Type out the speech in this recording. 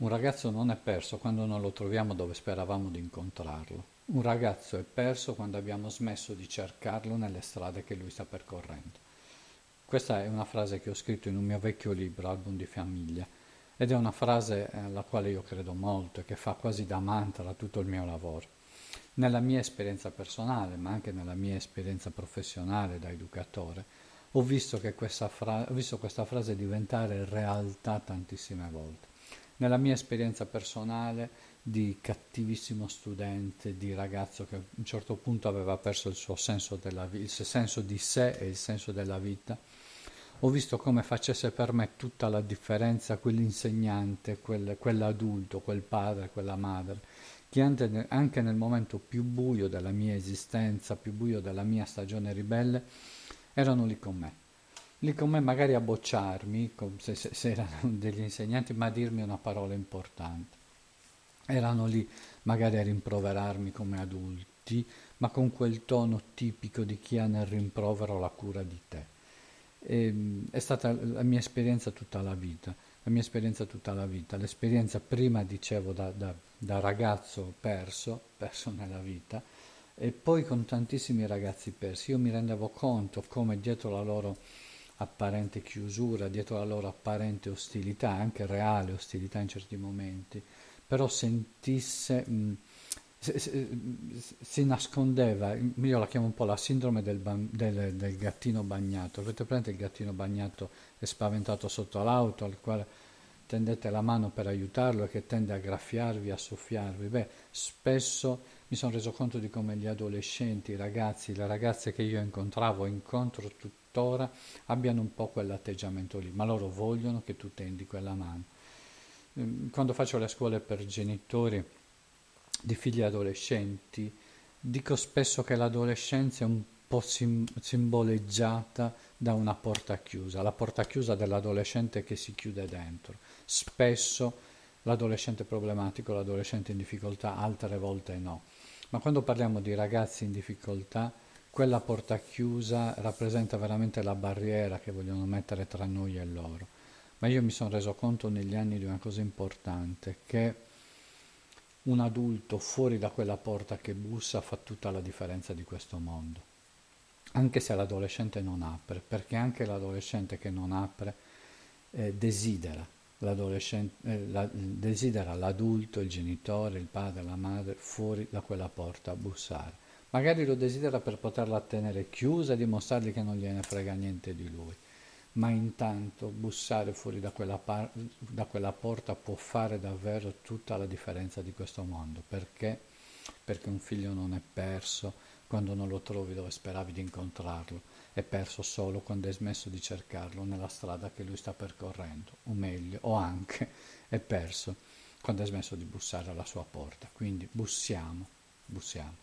Un ragazzo non è perso quando non lo troviamo dove speravamo di incontrarlo. Un ragazzo è perso quando abbiamo smesso di cercarlo nelle strade che lui sta percorrendo. Questa è una frase che ho scritto in un mio vecchio libro, Album di famiglia, ed è una frase alla quale io credo molto e che fa quasi da mantra tutto il mio lavoro. Nella mia esperienza personale, ma anche nella mia esperienza professionale da educatore, ho visto, questa, fra- ho visto questa frase diventare realtà tantissime volte nella mia esperienza personale di cattivissimo studente, di ragazzo che a un certo punto aveva perso il suo senso, della, il senso di sé e il senso della vita, ho visto come facesse per me tutta la differenza quell'insegnante, quel, quell'adulto, quel padre, quella madre, che anche nel momento più buio della mia esistenza, più buio della mia stagione ribelle, erano lì con me lì con me magari a bocciarmi, se, se, se erano degli insegnanti, ma a dirmi una parola importante. Erano lì magari a rimproverarmi come adulti, ma con quel tono tipico di chi ha nel rimprovero la cura di te. E, ehm, è stata la mia esperienza tutta la vita, la mia esperienza tutta la vita, l'esperienza prima dicevo da, da, da ragazzo perso, perso nella vita, e poi con tantissimi ragazzi persi. Io mi rendevo conto come dietro la loro apparente chiusura, dietro la loro apparente ostilità, anche reale ostilità in certi momenti, però sentisse, mh, si, si, si, nascondeva, io la chiamo un po' la sindrome del, del, del gattino bagnato, avete presente il gattino bagnato è spaventato sotto l'auto al quale tendete la mano per aiutarlo e che tende a graffiarvi, a soffiarvi. Beh, spesso mi sono reso conto di come gli adolescenti, i ragazzi, le ragazze che io incontravo, incontro tuttora abbiano un po' quell'atteggiamento lì, ma loro vogliono che tu tendi quella mano. Ehm, quando faccio le scuole per genitori di figli adolescenti, dico spesso che l'adolescenza è un po' sim- simboleggiata da una porta chiusa, la porta chiusa dell'adolescente che si chiude dentro. Spesso l'adolescente problematico, l'adolescente in difficoltà, altre volte no. Ma quando parliamo di ragazzi in difficoltà, quella porta chiusa rappresenta veramente la barriera che vogliono mettere tra noi e loro. Ma io mi sono reso conto negli anni di una cosa importante, che un adulto fuori da quella porta che bussa fa tutta la differenza di questo mondo. Anche se l'adolescente non apre, perché anche l'adolescente che non apre eh, desidera, eh, la, desidera l'adulto, il genitore, il padre, la madre fuori da quella porta a bussare. Magari lo desidera per poterla tenere chiusa e dimostrargli che non gliene frega niente di lui. Ma intanto bussare fuori da quella, par- da quella porta può fare davvero tutta la differenza di questo mondo. Perché? Perché un figlio non è perso quando non lo trovi dove speravi di incontrarlo, è perso solo quando hai smesso di cercarlo nella strada che lui sta percorrendo, o meglio, o anche è perso quando hai smesso di bussare alla sua porta. Quindi bussiamo, bussiamo.